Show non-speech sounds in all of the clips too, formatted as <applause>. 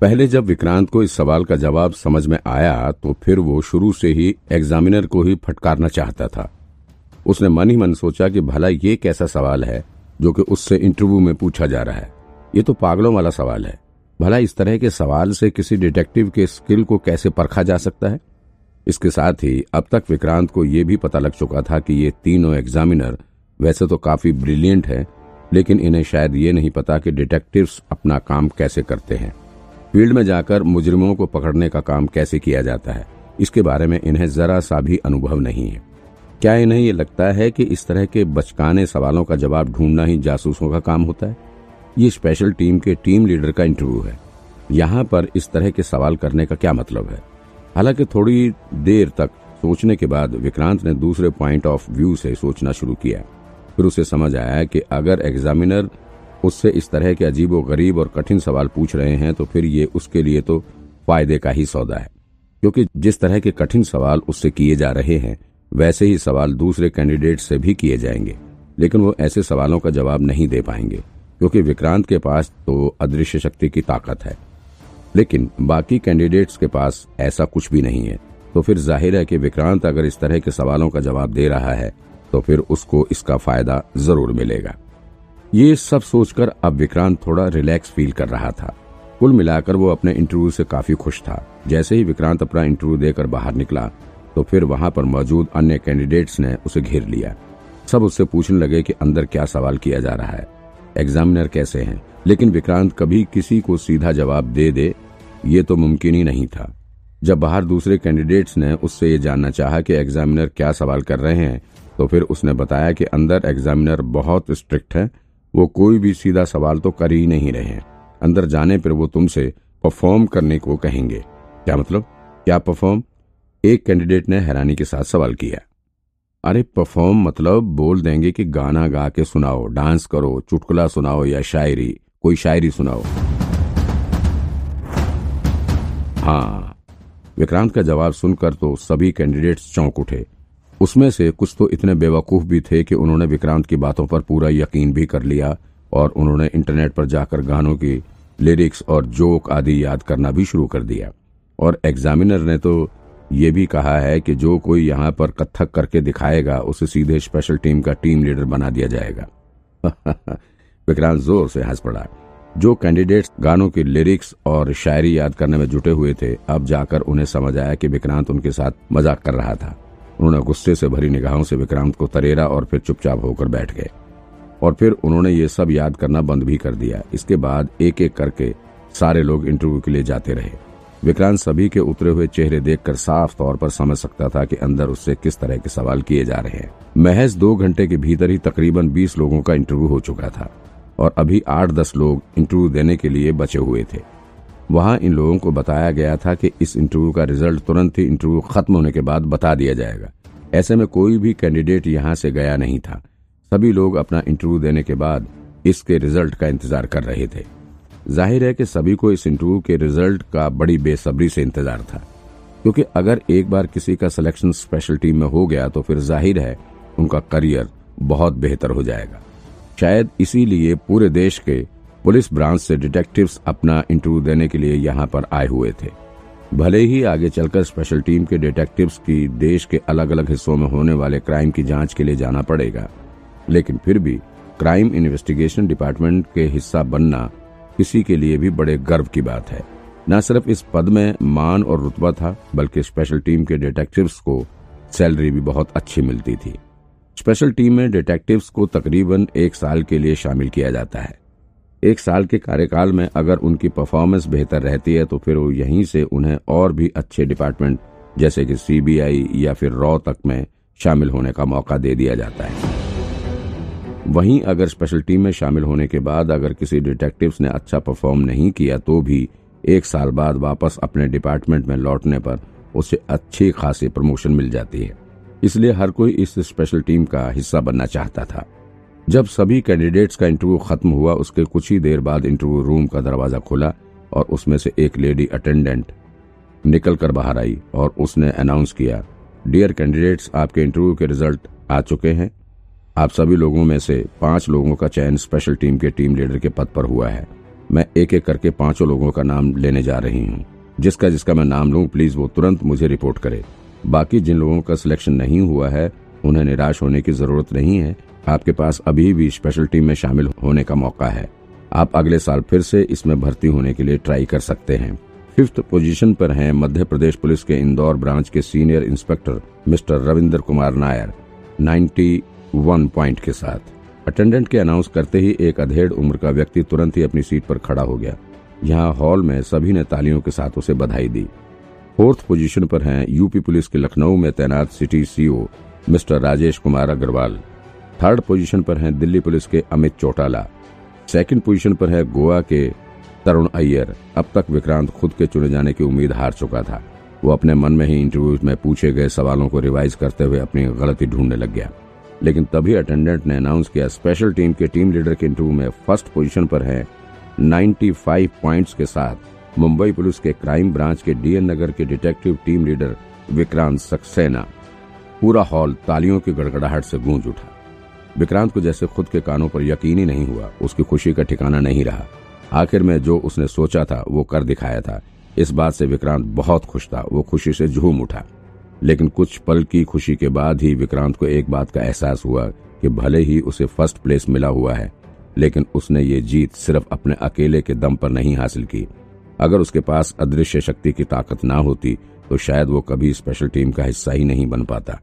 पहले जब विक्रांत को इस सवाल का जवाब समझ में आया तो फिर वो शुरू से ही एग्जामिनर को ही फटकारना चाहता था। उसने मन ही मन सोचा कि भला ये कैसा सवाल है, जो कि उससे इंटरव्यू में पूछा जा रहा है। ये तो पागलों वाला सवाल है। भला इस तरह के सवाल से किसी डिटेक्टिव के स्किल को कैसे परखा जा सकता है? इसके साथ ही अब तक विक्रांत को यह भी पता लग चुका था कि ये तीनों एग्जामिनर वैसे तो काफ़ी ब्रिलियंट है, लेकिन इन्हें शायद ये नहीं पता कि डिटेक्टिव्स अपना काम कैसे करते हैं। फ़ील्ड में जाकर मुजरिमों को पकड़ने का काम कैसे किया जाता है? इसके बारे में इन्हें जरा सा भी अनुभव नहीं है। क्या इन्हें ये लगता है कि इस तरह के बचकाने सवालों का जवाब ढूंढना ही जासूसों का काम होता है? ये स्पेशल टीम के टीम लीडर का इंटरव्यू है। यहाँ पर इस तरह के सवाल करने का क्या मतलब है? हालाँकि थोड़ी देर तक सोचने के बाद विक्रांत ने दूसरे पॉइंट ऑफ़ व्यू से सोचना शुरू किया। फिर उसे समझ आया कि अगर एग्जामिनर उससे इस तरह के अजीब व गरीब और कठिन सवाल पूछ रहे हैं तो फिर ये उसके लिए तो फ़ायदे का ही सौदा है। क्योंकि जिस तरह के कठिन सवाल उससे किए जा रहे हैं, वैसे ही सवाल दूसरे कैंडिडेट से भी किए जाएँगे। लेकिन वो ऐसे सवालों का जवाब नहीं दे पाएँगे, क्योंकि विक्रांत के पास तो अदृश्य शक्ति की ताकत है। लेकिन बाकी कैंडिडेट्स के पास ऐसा कुछ भी नहीं है। तो फिर ज़ाहिर है कि विक्रांत अगर इस तरह के सवालों का जवाब दे रहा है तो फिर उसको इसका फ़ायदा ज़रूर मिलेगा। ये सब सोचकर अब विक्रांत थोड़ा रिलैक्स फील कर रहा था। कुल मिलाकर वो अपने इंटरव्यू से काफ़ी खुश था। जैसे ही विक्रांत अपना इंटरव्यू देकर बाहर निकला तो फिर वहाँ पर मौजूद अन्य कैंडिडेट्स ने उसे घेर लिया। सब उससे पूछने लगे कि अंदर क्या सवाल किया जा रहा है। एग्जामिनर कैसे हैं? लेकिन विक्रांत कभी किसी को सीधा जवाब दे दे, ये तो मुमकिन ही नहीं था। जब बाहर दूसरे कैंडिडेट्स ने उससे ये जानना चाहा कि एग्जामिनर क्या सवाल कर रहे हैं तो फिर उसने बताया कि अंदर एग्जामिनर बहुत स्ट्रिक्ट है वो कोई भी सीधा सवाल तो कर ही नहीं रहे हैं। अंदर जाने पर वो तुमसे परफॉर्म करने को कहेंगे। क्या मतलब? क्या परफॉर्म एक कैंडिडेट ने हैरानी के साथ सवाल किया। अरे परफॉर्म मतलब बोल देंगे कि गाना गा के सुनाओ डांस करो, चुटकुला सुनाओ या शायरी, कोई शायरी सुनाओ। हाँ विक्रांत का जवाब सुनकर तो सभी कैंडिडेट्स चौंक उठे। उसमें से कुछ तो इतने बेवकूफ़ भी थे कि उन्होंने विक्रांत की बातों पर पूरा यकीन भी कर लिया और उन्होंने इंटरनेट पर जाकर गानों की लिरिक्स और जोक आदि याद करना भी शुरू कर दिया। और एग्जामिनर ने तो ये भी कहा है कि जो कोई यहाँ पर कत्थक करके दिखाएगा, उसे सीधे स्पेशल टीम का टीम लीडर बना दिया जाएगा। <laughs> विक्रांत ज़ोर से हंस पड़ा। जो कैंडिडेट्स गानों की लिरिक्स और शायरी याद करने में जुटे हुए थे, अब जाकर उन्हें समझ आया कि विक्रांत उनके साथ मज़ाक कर रहा था। उन्होंने गुस्से से भरी निगाहों से विक्रांत को तरेरा और फिर चुपचाप होकर बैठ गए। और फिर उन्होंने ये सब याद करना बंद भी कर दिया। इसके बाद एक एक करके सारे लोग इंटरव्यू के लिए जाते रहे। विक्रांत सभी के उतरे हुए चेहरे देखकर साफ़ तौर पर समझ सकता था कि अंदर उससे किस तरह के सवाल किए जा रहे हैं। महज दो घंटे के भीतर ही तकरीबन बीस लोगों का इंटरव्यू हो चुका था। और अभी आठ दस लोग इंटरव्यू देने के लिए बचे हुए थे। वहाँ इन लोगों को बताया गया था कि इस इंटरव्यू का रिज़ल्ट तुरंत ही इंटरव्यू खत्म होने के बाद बता दिया जाएगा। ऐसे में कोई भी कैंडिडेट यहाँ से गया नहीं था। सभी लोग अपना इंटरव्यू देने के बाद इसके रिज़ल्ट का इंतज़ार कर रहे थे। ज़ाहिर है कि सभी को इस इंटरव्यू के रिज़ल्ट का बड़ी बेसब्री से इंतज़ार था। क्योंकि अगर एक बार किसी का सिलेक्शन स्पेशल टीम में हो गया तो फिर ज़ाहिर है उनका करियर बहुत बेहतर हो जाएगा। शायद इसीलिए पूरे देश के पुलिस ब्रांच से डिटेक्टिव्स अपना इंटरव्यू देने के लिए यहाँ पर आए हुए थे। भले ही आगे चलकर स्पेशल टीम के डिटेक्टिव्स की देश के अलग अलग हिस्सों में होने वाले क्राइम की जाँच के लिए जाना पड़ेगा, लेकिन फिर भी क्राइम इन्वेस्टिगेशन डिपार्टमेंट के हिस्सा बनना किसी के लिए भी बड़े गर्व की बात है। न सिर्फ़ इस पद में मान और रुतबा था, बल्कि स्पेशल टीम के डिटेक्टिव्स को सैलरी भी बहुत अच्छी मिलती थी। स्पेशल टीम में डिटेक्टिव्स को तकरीबन एक साल के लिए शामिल किया जाता है। एक साल के कार्यकाल में अगर उनकी परफॉर्मेंस बेहतर रहती है तो फिर वो यहीं से उन्हें और भी अच्छे डिपार्टमेंट जैसे कि सीबीआई या फिर रॉ तक में शामिल होने का मौका दे दिया जाता है। वहीं अगर स्पेशल टीम में शामिल होने के बाद अगर किसी डिटेक्टिव्स ने अच्छा परफॉर्म नहीं किया तो भी एक साल बाद वापस अपने डिपार्टमेंट में लौटने पर उसे अच्छी खासी प्रमोशन मिल जाती है। इसलिए हर कोई इस स्पेशल टीम का हिस्सा बनना चाहता था। जब सभी कैंडिडेट्स का इंटरव्यू खत्म हुआ, उसके कुछ ही देर बाद इंटरव्यू रूम का दरवाज़ा खुला और उसमें से एक लेडी अटेंडेंट निकल कर बाहर आई और उसने अनाउंस किया डियर कैंडिडेट्स आपके इंटरव्यू के रिज़ल्ट आ चुके हैं। आप सभी लोगों में से पाँच लोगों का चयन स्पेशल टीम के टीम लीडर के पद पर हुआ है। मैं एक एक करके पाँचों लोगों का नाम लेने जा रही हूँ। जिसका जिसका मैं नाम लूँ प्लीज़ वो तुरंत मुझे रिपोर्ट करे। बाकी जिन लोगों का सिलेक्शन नहीं हुआ है, उन्हें निराश होने की ज़रूरत नहीं है। आपके पास अभी भी स्पेशल टीम में शामिल होने का मौका है। आप अगले साल फिर से इसमें भर्ती होने के लिए ट्राई कर सकते हैं। फिफ्थ पोजीशन पर हैं मध्य प्रदेश पुलिस के इंदौर ब्रांच के senior inspector mister Ravindra Kumar Nair 91 point के साथ। अटेंडेंट के अनाउंस करते ही एक अधेड़ उम्र का व्यक्ति तुरंत ही अपनी सीट पर खड़ा हो गया। यहाँ हॉल में सभी ने तालियों के साथ उसे बधाई दी। फोर्थ पोजीशन पर हैं यूपी पुलिस के लखनऊ में तैनात city CO mister Rajesh Kumar Agarwal. Third position पर हैं दिल्ली पुलिस के अमित चौटाला। सेकंड पोजीशन पर है गोवा के तरुण अय्यर। अब तक विक्रांत खुद के चुने जाने की उम्मीद हार चुका था। वो अपने मन में ही इंटरव्यू में पूछे गए सवालों को रिवाइज करते हुए अपनी गलती ढूँढने लग गया। लेकिन तभी अटेंडेंट ने अनाउंस किया स्पेशल टीम के टीम लीडर के इंटरव्यू में फ़र्स्ट पोजीशन पर है 95 पॉइंट्स के साथ मुंबई पुलिस के क्राइम ब्रांच के डीएन नगर के detective team leader Vikrant Saxena. पूरा हॉल तालियों की गड़गड़ाहट से गूंज उठा। विक्रांत को जैसे खुद के कानों पर यकीन ही नहीं हुआ, उसकी खुशी का ठिकाना नहीं रहा। आखिर में जो उसने सोचा था, वो कर दिखाया था। इस बात से विक्रांत बहुत खुश था, वो खुशी से झूम उठा। लेकिन कुछ पल की खुशी के बाद ही विक्रांत को एक बात का एहसास हुआ कि भले ही उसे फ़र्स्ट प्लेस मिला हुआ है, लेकिन उसने ये जीत सिर्फ़ अपने अकेले के दम पर नहीं हासिल की। अगर उसके पास अदृश्य शक्ति की ताकत ना होती तो शायद वो कभी स्पेशल टीम का हिस्सा ही नहीं बन पाता।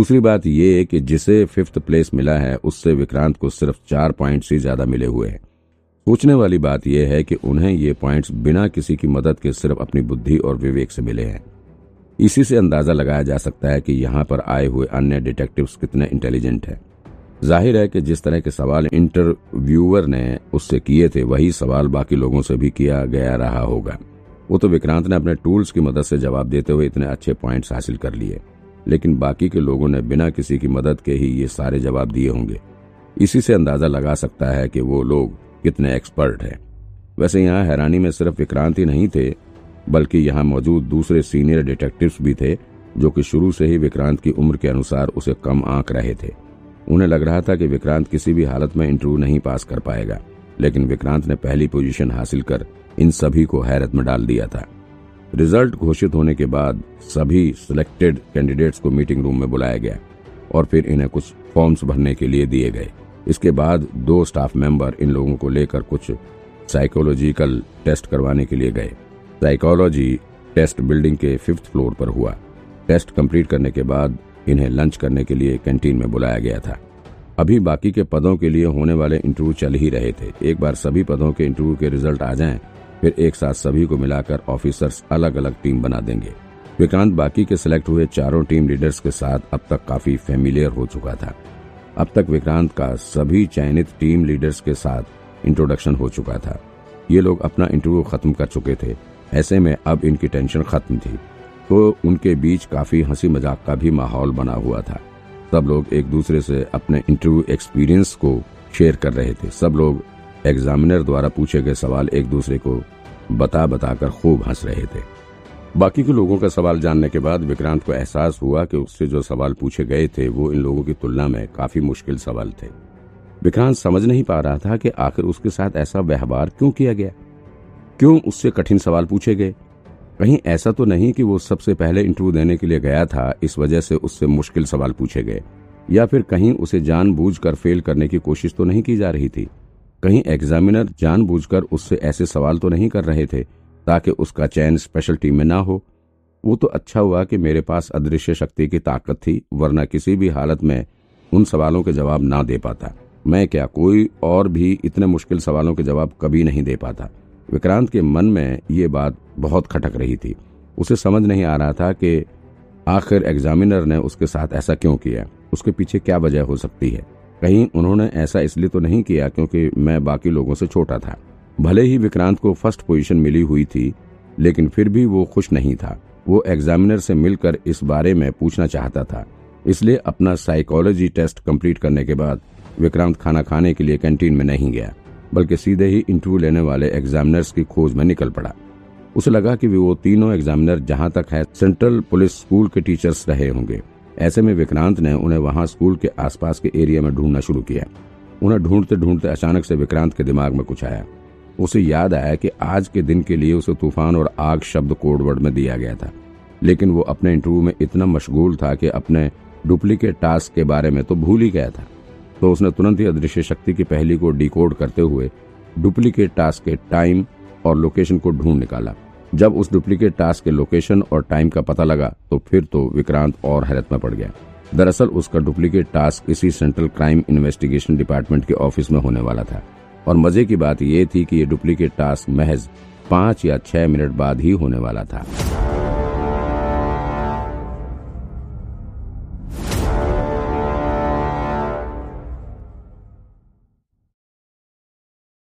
दूसरी बात यह कि जिसे फिफ्थ प्लेस मिला है, उससे विक्रांत को सिर्फ़ चार पॉइंट ही ज़्यादा मिले हुए हैं। सोचने वाली बात यह है कि उन्हें ये पॉइंट्स बिना किसी की मदद के सिर्फ़ अपनी बुद्धि और विवेक से मिले हैं। इसी से अंदाज़ा लगाया जा सकता है कि यहाँ पर आए हुए अन्य डिटेक्टिव्स कितने इंटेलिजेंट हैं। ज़ाहिर है कि जिस तरह के सवाल इंटरव्यूअर ने उससे किए थे, वही सवाल बाकी लोगों से भी किया गया रहा होगा। वो तो विक्रांत ने अपने टूल्स की मदद से जवाब देते हुए इतने अच्छे पॉइंट्स हासिल कर लिए। लेकिन बाकी के लोगों ने बिना किसी की मदद के ही ये सारे जवाब दिए होंगे। इसी से अंदाज़ा लगा सकता है कि वो लोग कितने एक्सपर्ट हैं। वैसे यहाँ हैरानी में सिर्फ़ विक्रांत ही नहीं थे, बल्कि यहाँ मौजूद दूसरे सीनियर डिटेक्टिव्स भी थे, जो कि शुरू से ही विक्रांत की उम्र के अनुसार उसे कम आंक रहे थे। उन्हें लग रहा था कि विक्रांत किसी भी हालत में इंटरव्यू नहीं पास कर पाएगा, लेकिन विक्रांत ने पहली पोजीशन हासिल कर इन सभी को हैरत में डाल दिया था। रिज़ल्ट घोषित होने के बाद सभी सिलेक्टेड कैंडिडेट्स को मीटिंग रूम में बुलाया गया और फिर इन्हें कुछ फॉर्म्स भरने के लिए दिए गए। इसके बाद दो स्टाफ मेंबर इन लोगों को लेकर कुछ साइकोलॉजिकल टेस्ट करवाने के लिए गए। साइकोलॉजी टेस्ट बिल्डिंग के फिफ्थ फ्लोर पर हुआ। टेस्ट कंप्लीट करने के बाद इन्हें लंच करने के लिए कैंटीन में बुलाया गया था। अभी बाकी के पदों के लिए होने वाले इंटरव्यू चल ही रहे थे। एक बार सभी पदों के इंटरव्यू के रिज़ल्ट आ जाएँ फिर एक साथ सभी को मिलाकर ऑफिसर्स अलग अलग टीम बना देंगे। विक्रांत बाकी के सिलेक्ट हुए चारों टीम लीडर्स के साथ अब तक काफ़ी फेमिलियर हो चुका था। अब तक विक्रांत का सभी चयनित टीम लीडर्स के साथ इंट्रोडक्शन हो चुका था। ये लोग अपना इंटरव्यू खत्म कर चुके थे। ऐसे में अब इनकी टेंशन खत्म थी। तो उनके बीच काफ़ी हँसी मज़ाक का भी माहौल बना हुआ था। सब लोग एक दूसरे से अपने इंटरव्यू एक्सपीरियंस को शेयर कर रहे थे। सब लोग एग्जामिनर द्वारा पूछे गए सवाल एक दूसरे को बता बताकर खूब हंस रहे थे। बाकी के लोगों का सवाल जानने के बाद विक्रांत को एहसास हुआ कि उससे जो सवाल पूछे गए थे, वो इन लोगों की तुलना में काफ़ी मुश्किल सवाल थे। विक्रांत समझ नहीं पा रहा था कि आखिर उसके साथ ऐसा व्यवहार क्यों किया गया? क्यों उससे कठिन सवाल पूछे गए? कहीं ऐसा तो नहीं कि वो सबसे पहले इंटरव्यू देने के लिए गया था, इस वजह से उससे मुश्किल सवाल पूछे गए, या फिर कहीं उसे जानबूझकर फेल करने की कोशिश तो नहीं की जा रही थी। कहीं एग्जामिनर जानबूझकर उससे ऐसे सवाल तो नहीं कर रहे थे, ताकि उसका चयन स्पेशल टीम में ना हो। वो तो अच्छा हुआ कि मेरे पास अदृश्य शक्ति की ताकत थी, वरना किसी भी हालत में उन सवालों के जवाब ना दे पाता। मैं क्या कोई और भी इतने मुश्किल सवालों के जवाब कभी नहीं दे पाता। विक्रांत के मन में ये बात बहुत खटक रही थी। उसे समझ नहीं आ रहा था कि आखिर एग्जामिनर ने उसके साथ ऐसा क्यों किया। उसके पीछे क्या वजह हो सकती है? कहीं उन्होंने ऐसा इसलिए तो नहीं किया क्योंकि मैं बाकी लोगों से छोटा था। भले ही विक्रांत को फ़र्स्ट पोजीशन मिली हुई थी, लेकिन फिर भी वो खुश नहीं था। वो एग्जामिनर से मिलकर इस बारे में पूछना चाहता था। इसलिए अपना साइकोलॉजी टेस्ट कंप्लीट करने के बाद विक्रांत खाना खाने के लिए कैंटीन में नहीं गया, बल्कि सीधे ही इंटरव्यू लेने वाले एग्जामिनर्स की खोज में निकल पड़ा। उसे लगा कि वो तीनों एग्जामिनर जहाँ तक है सेंट्रल पुलिस स्कूल के टीचर्स रहे होंगे। ऐसे में विक्रांत ने उन्हें वहाँ स्कूल के आसपास के एरिया में ढूंढना शुरू किया। उन्हें ढूंढते ढूंढते अचानक से विक्रांत के दिमाग में कुछ आया। उसे याद आया कि आज के दिन के लिए उसे तूफ़ान और आग शब्द कोडवर्ड में दिया गया था। लेकिन वो अपने इंटरव्यू में इतना मशगूल था कि अपने डुप्लीकेट टास्क के बारे में तो भूल ही गया था। तो उसने तुरंत ही अदृश्य शक्ति की पहली को डिकोड करते हुए डुप्लीकेट टास्क के टाइम और लोकेशन को ढूंढ निकाला। जब उस डुप्लीकेट टास्क के लोकेशन और टाइम का पता लगा तो फिर तो विक्रांत और हैरत में पड़ गया। दरअसल उसका डुप्लीकेट टास्क इसी सेंट्रल क्राइम इन्वेस्टिगेशन डिपार्टमेंट के ऑफ़िस में होने वाला था। और मज़े की बात यह थी कि ये डुप्लीकेट टास्क महज पाँच या छह मिनट बाद ही होने वाला था।